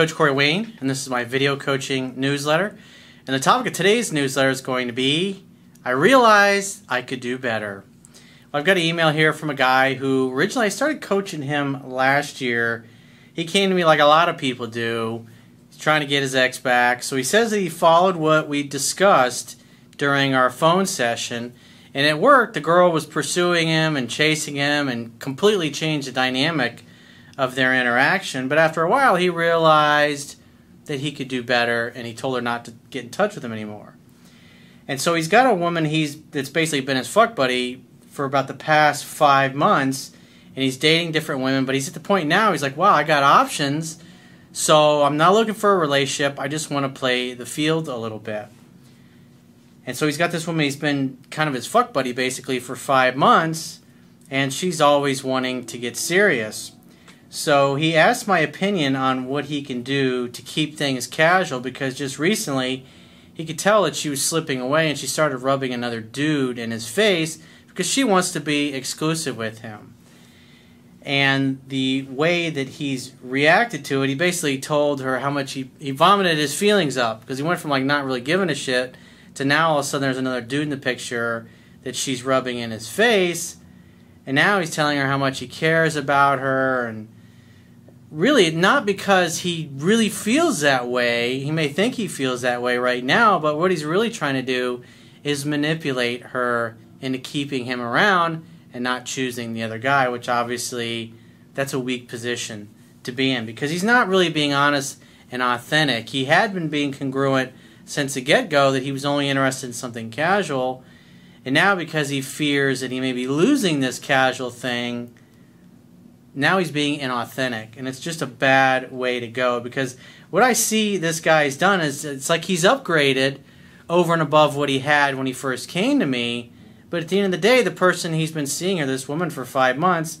Coach Corey Wayne, and this is my video coaching newsletter. And the topic of today's newsletter is going to be I realized I could do better. Well, I've got an email here from a guy who originally I started coaching him last year. He came to me like a lot of people do. He's trying to get his ex back. So he says that he followed what we discussed during our phone session. And it worked. The girl was pursuing him and chasing him and completely changed the dynamic of their interaction. But after a while, he realized that he could do better, and he told her not to get in touch with him anymore. And so he's got a woman he's that's basically been his fuck buddy for about the past five months, and he's dating different women. But he's at the point now he's like, wow, I got options, so I'm not looking for a relationship. I just want to play the field a little bit. And so he's got this woman he's been kind of his fuck buddy basically for five months, and she's always wanting to get serious. So he asked my opinion on what he can do to keep things casual because just recently he could tell that she was slipping away and she started rubbing another dude in his face because she wants to be exclusive with him. And the way that he's reacted to it, he basically told her how much he, he vomited his feelings up because he went from like not really giving a shit to now all of a sudden there's another dude in the picture that she's rubbing in his face. And now he's telling her how much he cares about her and really not because he really feels that way. He may think he feels that way right now, but what he's really trying to do is manipulate her into keeping him around and not choosing the other guy, which obviously that's a weak position to be in because he's not really being honest and authentic. He had been being congruent since the get go that he was only interested in something casual. And now, because he fears that he may be losing this casual thing, now he's being inauthentic, and it's just a bad way to go. Because what I see this guy's done is it's like he's upgraded over and above what he had when he first came to me. But at the end of the day, the person he's been seeing, or this woman for five months,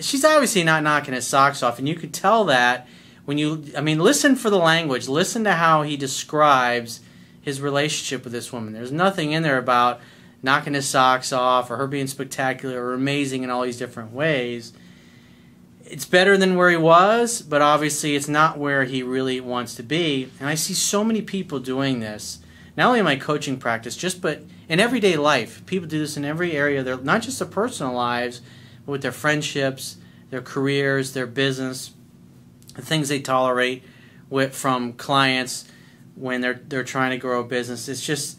she's obviously not knocking his socks off, and you could tell that when you. I mean, listen for the language. Listen to how he describes his relationship with this woman. There's nothing in there about knocking his socks off or her being spectacular or amazing in all these different ways it's better than where he was, but obviously it's not where he really wants to be. And I see so many people doing this, not only in my coaching practice, just but in everyday life. People do this in every area. They're not just their personal lives, but with their friendships, their careers, their business, the things they tolerate with from clients when they're they're trying to grow a business. It's just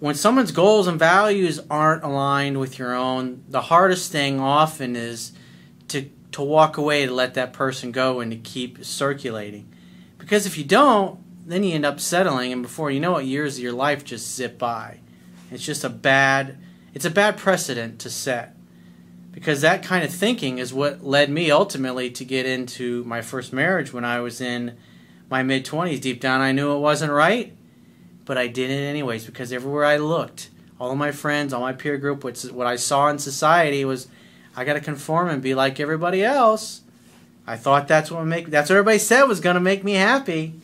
when someone's goals and values aren't aligned with your own, the hardest thing often is to walk away to let that person go and to keep circulating. Because if you don't, then you end up settling, and before you know it, years of your life just zip by. It's just a bad, it's a bad precedent to set. Because that kind of thinking is what led me ultimately to get into my first marriage when I was in my mid 20s. Deep down, I knew it wasn't right, but I did it anyways because everywhere I looked, all of my friends, all my peer group, what I saw in society was I got to conform and be like everybody else. I thought that's what make that's what everybody said was going to make me happy,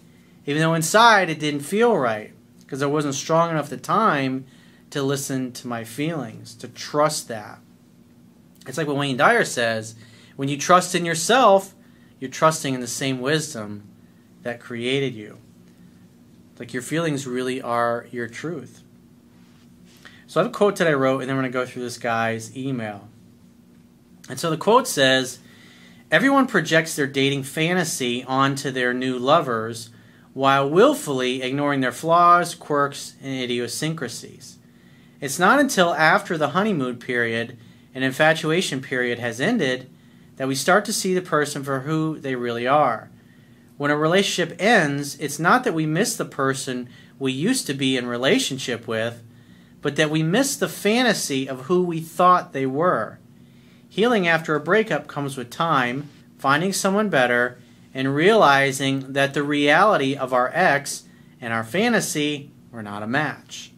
even though inside it didn't feel right because I wasn't strong enough at the time to listen to my feelings, to trust that. It's like what Wayne Dyer says, when you trust in yourself, you're trusting in the same wisdom that created you. Like your feelings really are your truth. So I have a quote that I wrote, and then we're going to go through this guy's email. And so the quote says Everyone projects their dating fantasy onto their new lovers while willfully ignoring their flaws, quirks, and idiosyncrasies. It's not until after the honeymoon period and infatuation period has ended that we start to see the person for who they really are. When a relationship ends, it's not that we miss the person we used to be in relationship with, but that we miss the fantasy of who we thought they were. Healing after a breakup comes with time, finding someone better, and realizing that the reality of our ex and our fantasy were not a match.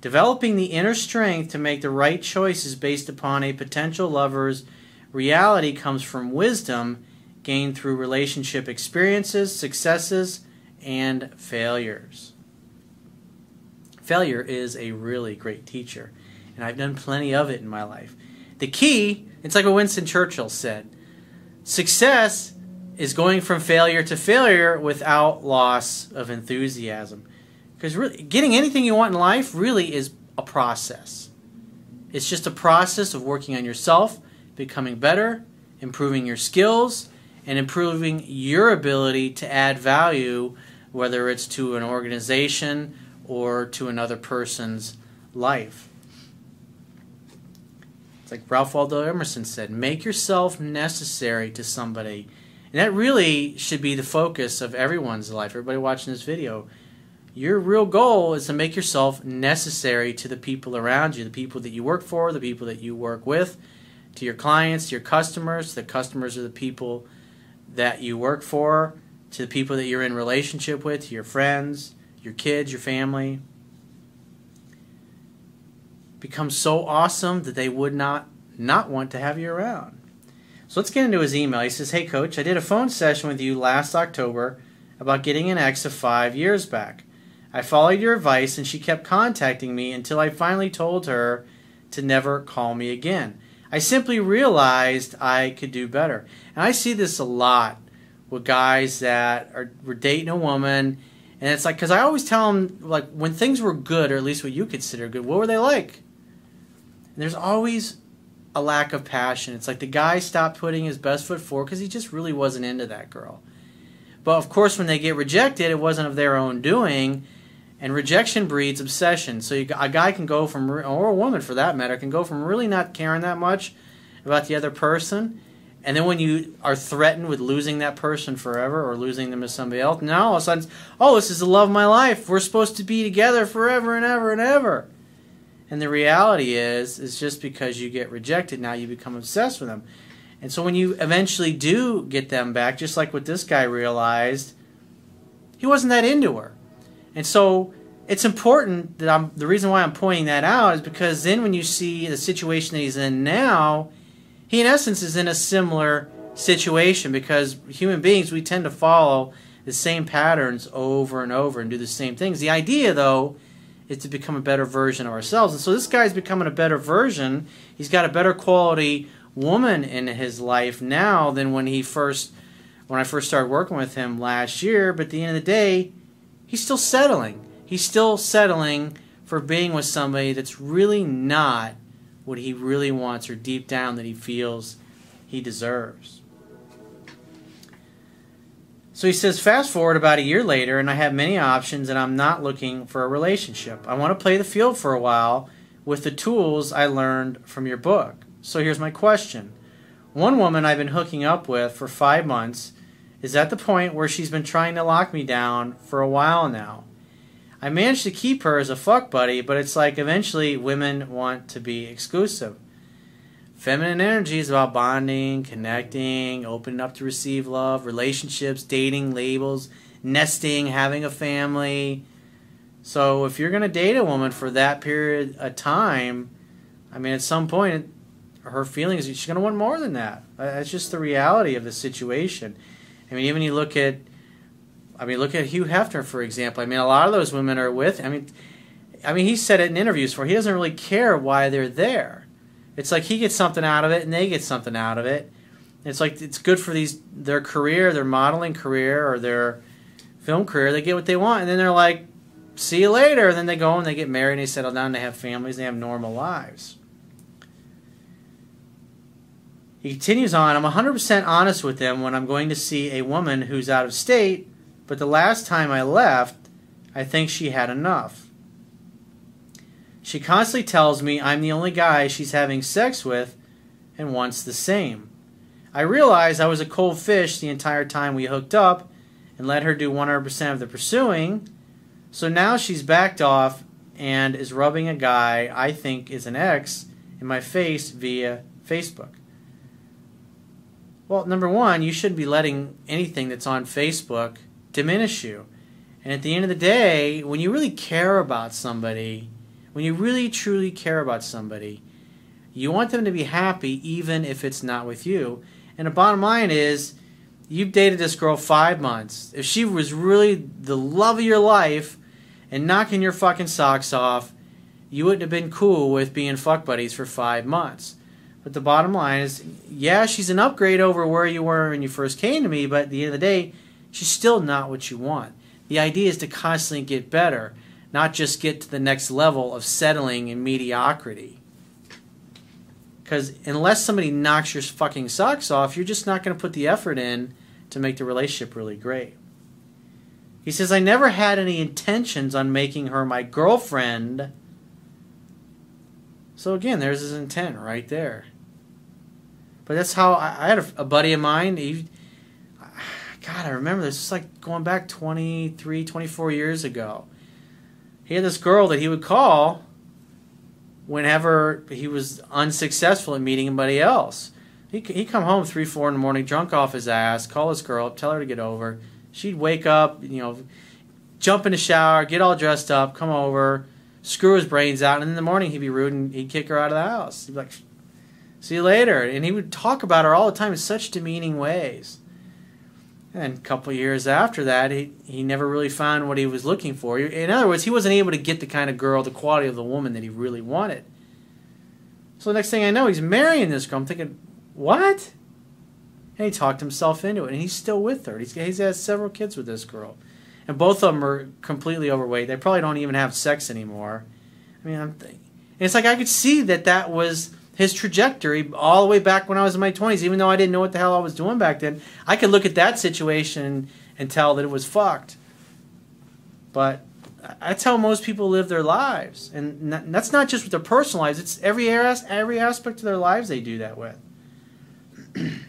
Developing the inner strength to make the right choices based upon a potential lover's reality comes from wisdom gained through relationship experiences, successes, and failures. Failure is a really great teacher, and I've done plenty of it in my life. The key, it's like what Winston Churchill said success is going from failure to failure without loss of enthusiasm. Because really, getting anything you want in life really is a process. It's just a process of working on yourself, becoming better, improving your skills, and improving your ability to add value, whether it's to an organization or to another person's life. It's like Ralph Waldo Emerson said make yourself necessary to somebody. And that really should be the focus of everyone's life, everybody watching this video. Your real goal is to make yourself necessary to the people around you, the people that you work for, the people that you work with, to your clients, to your customers. The customers are the people that you work for, to the people that you're in relationship with, to your friends, your kids, your family. Become so awesome that they would not not want to have you around. So let's get into his email. He says, Hey coach, I did a phone session with you last October about getting an ex of five years back. I followed your advice and she kept contacting me until I finally told her to never call me again. I simply realized I could do better. And I see this a lot with guys that are were dating a woman and it's like because I always tell them like when things were good or at least what you consider good, what were they like? And there's always a lack of passion. It's like the guy stopped putting his best foot forward because he just really wasn't into that girl. But of course, when they get rejected, it wasn't of their own doing and rejection breeds obsession. So you, a guy can go from, or a woman for that matter, can go from really not caring that much about the other person, and then when you are threatened with losing that person forever or losing them to somebody else, now all of a sudden, oh, this is the love of my life. We're supposed to be together forever and ever and ever. And the reality is, is just because you get rejected, now you become obsessed with them. And so when you eventually do get them back, just like what this guy realized, he wasn't that into her. And so it's important that I'm the reason why I'm pointing that out is because then when you see the situation that he's in now, he in essence is in a similar situation because human beings we tend to follow the same patterns over and over and do the same things. The idea though is to become a better version of ourselves. And so this guy's becoming a better version. He's got a better quality woman in his life now than when he first when I first started working with him last year, but at the end of the day, he's still settling. He's still settling for being with somebody that's really not what he really wants or deep down that he feels he deserves. So he says, fast forward about a year later, and I have many options, and I'm not looking for a relationship. I want to play the field for a while with the tools I learned from your book. So here's my question One woman I've been hooking up with for five months is at the point where she's been trying to lock me down for a while now. I managed to keep her as a fuck buddy, but it's like eventually women want to be exclusive. Feminine energy is about bonding, connecting, opening up to receive love, relationships, dating, labels, nesting, having a family. So if you're going to date a woman for that period of time, I mean, at some point, her feelings, she's going to want more than that. That's just the reality of the situation. I mean, even you look at, I mean, look at Hugh Hefner, for example. I mean, a lot of those women are with, I mean, I mean, he said it in interviews where he doesn't really care why they're there. It's like he gets something out of it and they get something out of it. It's like it's good for these their career, their modeling career or their film career. They get what they want, and then they're like, "See you later." And then they go and they get married and they settle down. And they have families. And they have normal lives. He continues on, I'm 100% honest with them when I'm going to see a woman who's out of state, but the last time I left, I think she had enough. She constantly tells me I'm the only guy she's having sex with and wants the same. I realized I was a cold fish the entire time we hooked up and let her do 100% of the pursuing, so now she's backed off and is rubbing a guy I think is an ex in my face via Facebook. Well, number one, you shouldn't be letting anything that's on Facebook diminish you. And at the end of the day, when you really care about somebody, when you really truly care about somebody, you want them to be happy even if it's not with you. And the bottom line is, you've dated this girl five months. If she was really the love of your life and knocking your fucking socks off, you wouldn't have been cool with being fuck buddies for five months. But the bottom line is, yeah, she's an upgrade over where you were when you first came to me, but at the end of the day, she's still not what you want. The idea is to constantly get better, not just get to the next level of settling in mediocrity. Because unless somebody knocks your fucking socks off, you're just not going to put the effort in to make the relationship really great. He says, I never had any intentions on making her my girlfriend. So again, there's his intent right there. But that's how I, I had a, a, buddy of mine. He, God, I remember this. It's like going back 23, 24 years ago. He had this girl that he would call whenever he was unsuccessful at meeting anybody else. He he come home three, four in the morning, drunk off his ass, call his girl tell her to get over. She'd wake up, you know, jump in the shower, get all dressed up, come over, screw his brains out, and in the morning he'd be rude and he'd kick her out of the house. He'd be like, "See you later," and he would talk about her all the time in such demeaning ways. And a couple years after that, he he never really found what he was looking for. In other words, he wasn't able to get the kind of girl, the quality of the woman that he really wanted. So the next thing I know, he's marrying this girl. I'm thinking, what? And he talked himself into it, and he's still with her. He's, he's had several kids with this girl. And both of them are completely overweight. They probably don't even have sex anymore. I mean, I'm it's like I could see that that was his trajectory all the way back when I was in my 20s, even though I didn't know what the hell I was doing back then. I could look at that situation and tell that it was fucked. But that's how most people live their lives. And that's not just with their personal lives, it's every, every aspect of their lives they do that with.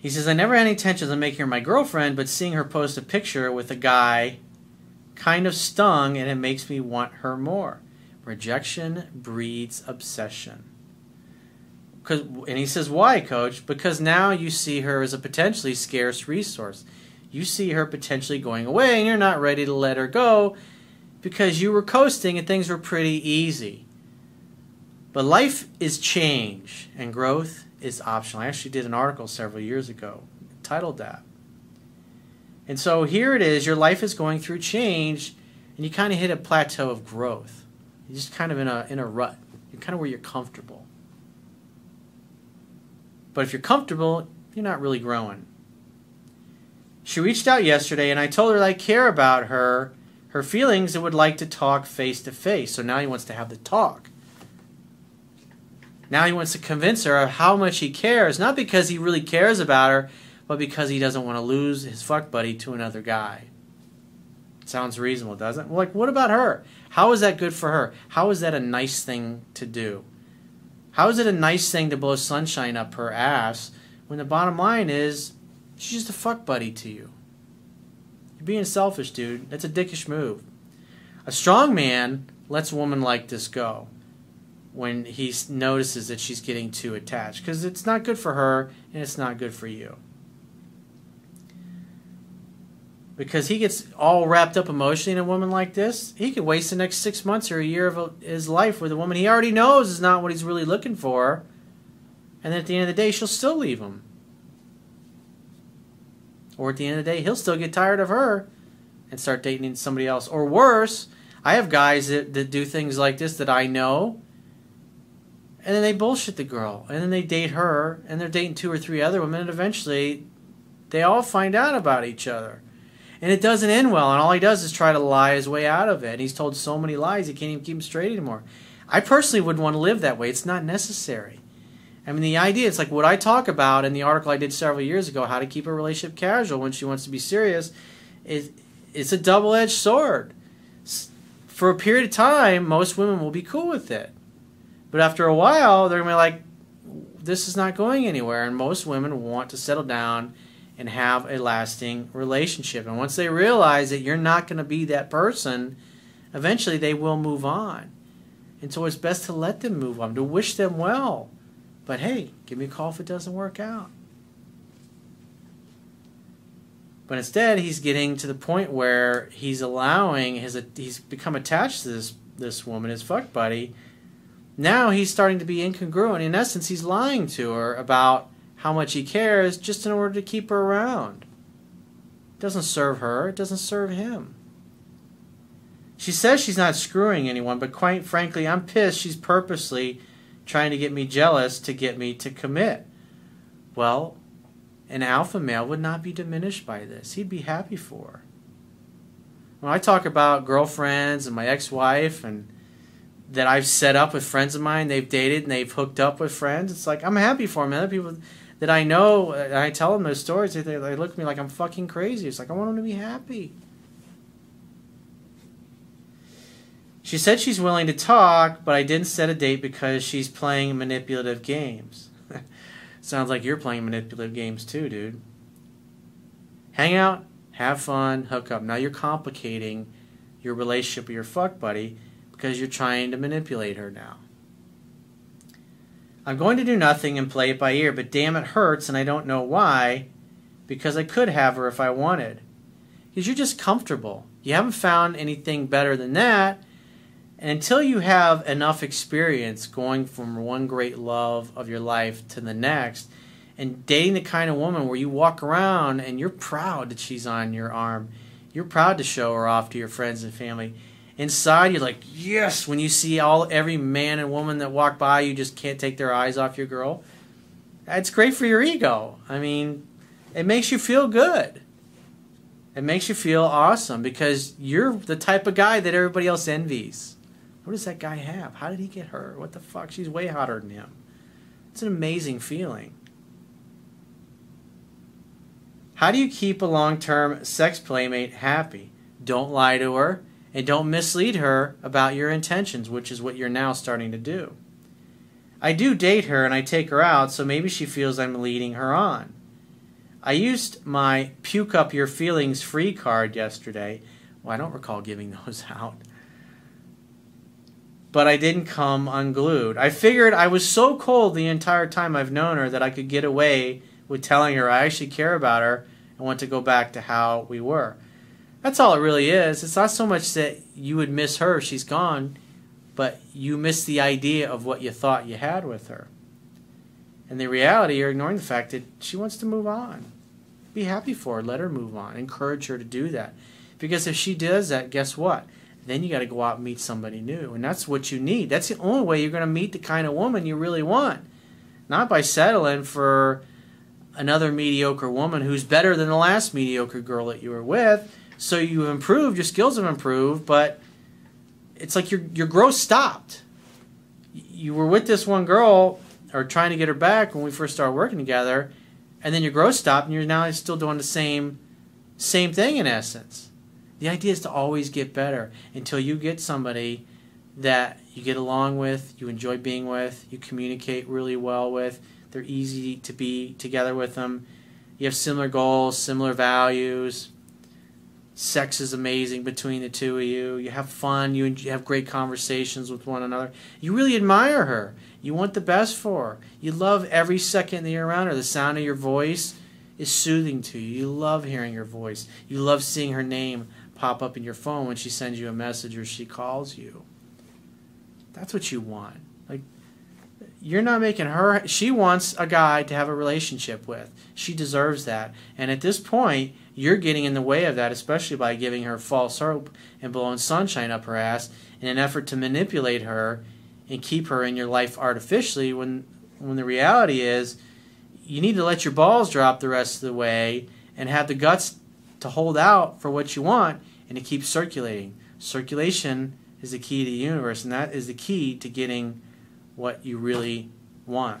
he says, I never had any intentions of making her my girlfriend, but seeing her post a picture with a guy kind of stung and it makes me want her more. Rejection breeds obsession. Cause, and he says, Why, coach? Because now you see her as a potentially scarce resource. You see her potentially going away and you're not ready to let her go because you were coasting and things were pretty easy. But life is change and growth is optional. I actually did an article several years ago titled that. And so here it is your life is going through change and you kind of hit a plateau of growth. You're just kind of in a in a rut. You're kind of where you're comfortable. But if you're comfortable, you're not really growing. She reached out yesterday and I told her that I care about her, her feelings and would like to talk face to face. So now he wants to have the talk. Now he wants to convince her of how much he cares, not because he really cares about her, but because he doesn't want to lose his fuck buddy to another guy. Sounds reasonable, doesn't it? Well, like, what about her? How is that good for her? How is that a nice thing to do? How is it a nice thing to blow sunshine up her ass when the bottom line is she's just a fuck buddy to you? You're being selfish, dude. That's a dickish move. A strong man lets a woman like this go when he notices that she's getting too attached because it's not good for her and it's not good for you. Because he gets all wrapped up emotionally in a woman like this, he could waste the next six months or a year of his life with a woman he already knows is not what he's really looking for. And then at the end of the day, she'll still leave him. Or at the end of the day, he'll still get tired of her and start dating somebody else. Or worse, I have guys that, that do things like this that I know and then they bullshit the girl, and then they date her, and they're dating two or three other women, and eventually they all find out about each other. And it doesn't end well, and all he does is try to lie his way out of it. And he's told so many lies he can't even keep them straight anymore. I personally wouldn't want to live that way. It's not necessary. I mean, the idea, it's like what I talk about in the article I did several years ago, how to keep a relationship casual when she wants to be serious, is it's a double edged sword. For a period of time, most women will be cool with it. But after a while, they're going to be like, this is not going anywhere. And most women want to settle down and have a lasting relationship. And once they realize that you're not going to be that person, eventually they will move on. And so it's best to let them move on, to wish them well. But hey, give me a call if it doesn't work out. But instead, he's getting to the point where he's allowing his he's become attached to this this woman, his fuck buddy, now he's starting to be incongruent. In essence, he's lying to her about how much he cares just in order to keep her around. It doesn't serve her, it doesn't serve him. She says she's not screwing anyone, but quite frankly, I'm pissed she's purposely trying to get me jealous to get me to commit. Well, an alpha male would not be diminished by this. He'd be happy for her. When I talk about girlfriends and my ex wife and that I've set up with friends of mine, they've dated and they've hooked up with friends, it's like I'm happy for them. Other people that I know, uh, I tell them those stories, they, they look at me like I'm fucking crazy. It's like I want them to be happy. She said she's willing to talk, but I didn't set a date because she's playing manipulative games. Sounds like you're playing manipulative games too, dude. Hang out, have fun, hook up. Now you're complicating your relationship with your fuck buddy because you're trying to manipulate her now. I'm going to do nothing and play it by ear, but damn it hurts and I don't know why because I could have her if I wanted. Because you're just comfortable. You haven't found anything better than that and until you have enough experience going from one great love of your life to the next, and dating the kind of woman where you walk around and you're proud that she's on your arm, you're proud to show her off to your friends and family. Inside, you're like, yes, when you see all every man and woman that walk by, you just can't take their eyes off your girl. It's great for your ego. I mean, it makes you feel good. It makes you feel awesome because you're the type of guy that everybody else envies. What does that guy have? How did he get her? What the fuck? She's way hotter than him. It's an amazing feeling. How do you keep a long term sex playmate happy? Don't lie to her and don't mislead her about your intentions, which is what you're now starting to do. I do date her and I take her out, so maybe she feels I'm leading her on. I used my puke up your feelings free card yesterday. Well, I don't recall giving those out but I didn't come unglued. I figured I was so cold the entire time I've known her that I could get away with telling her I actually care about her and want to go back to how we were. That's all it really is. It's not so much that you would miss her she's gone, but you miss the idea of what you thought you had with her. And the reality, you're ignoring the fact that she wants to move on. Be happy for her. Let her move on. Encourage her to do that. Because if she does that, guess what? then you got to go out and meet somebody new. And that's what you need. That's the only way you're going to meet the kind of woman you really want. Not by settling for another mediocre woman who's better than the last mediocre girl that you were with. So you've improved, your skills have improved, but it's like your your growth stopped. You were with this one girl or trying to get her back when we first started working together, and then your growth stopped and you're now still doing the same same thing in essence. The idea is to always get better until you get somebody that you get along with, you enjoy being with, you communicate really well with, they're easy to be together with them. You have similar goals, similar values. Sex is amazing between the two of you. You have fun, you have great conversations with one another. You really admire her. You want the best for her. You love every second that you're around her. The sound of your voice is soothing to you. You love hearing her voice. You love seeing her name pop up in your phone when she sends you a message or she calls you. That's what you want. Like you're not making her she wants a guy to have a relationship with. She deserves that. And at this point, you're getting in the way of that, especially by giving her false hope and blowing sunshine up her ass in an effort to manipulate her and keep her in your life artificially when when the reality is you need to let your balls drop the rest of the way and have the guts to hold out for what you want and it keeps circulating. Circulation is the key to the universe, and that is the key to getting what you really want.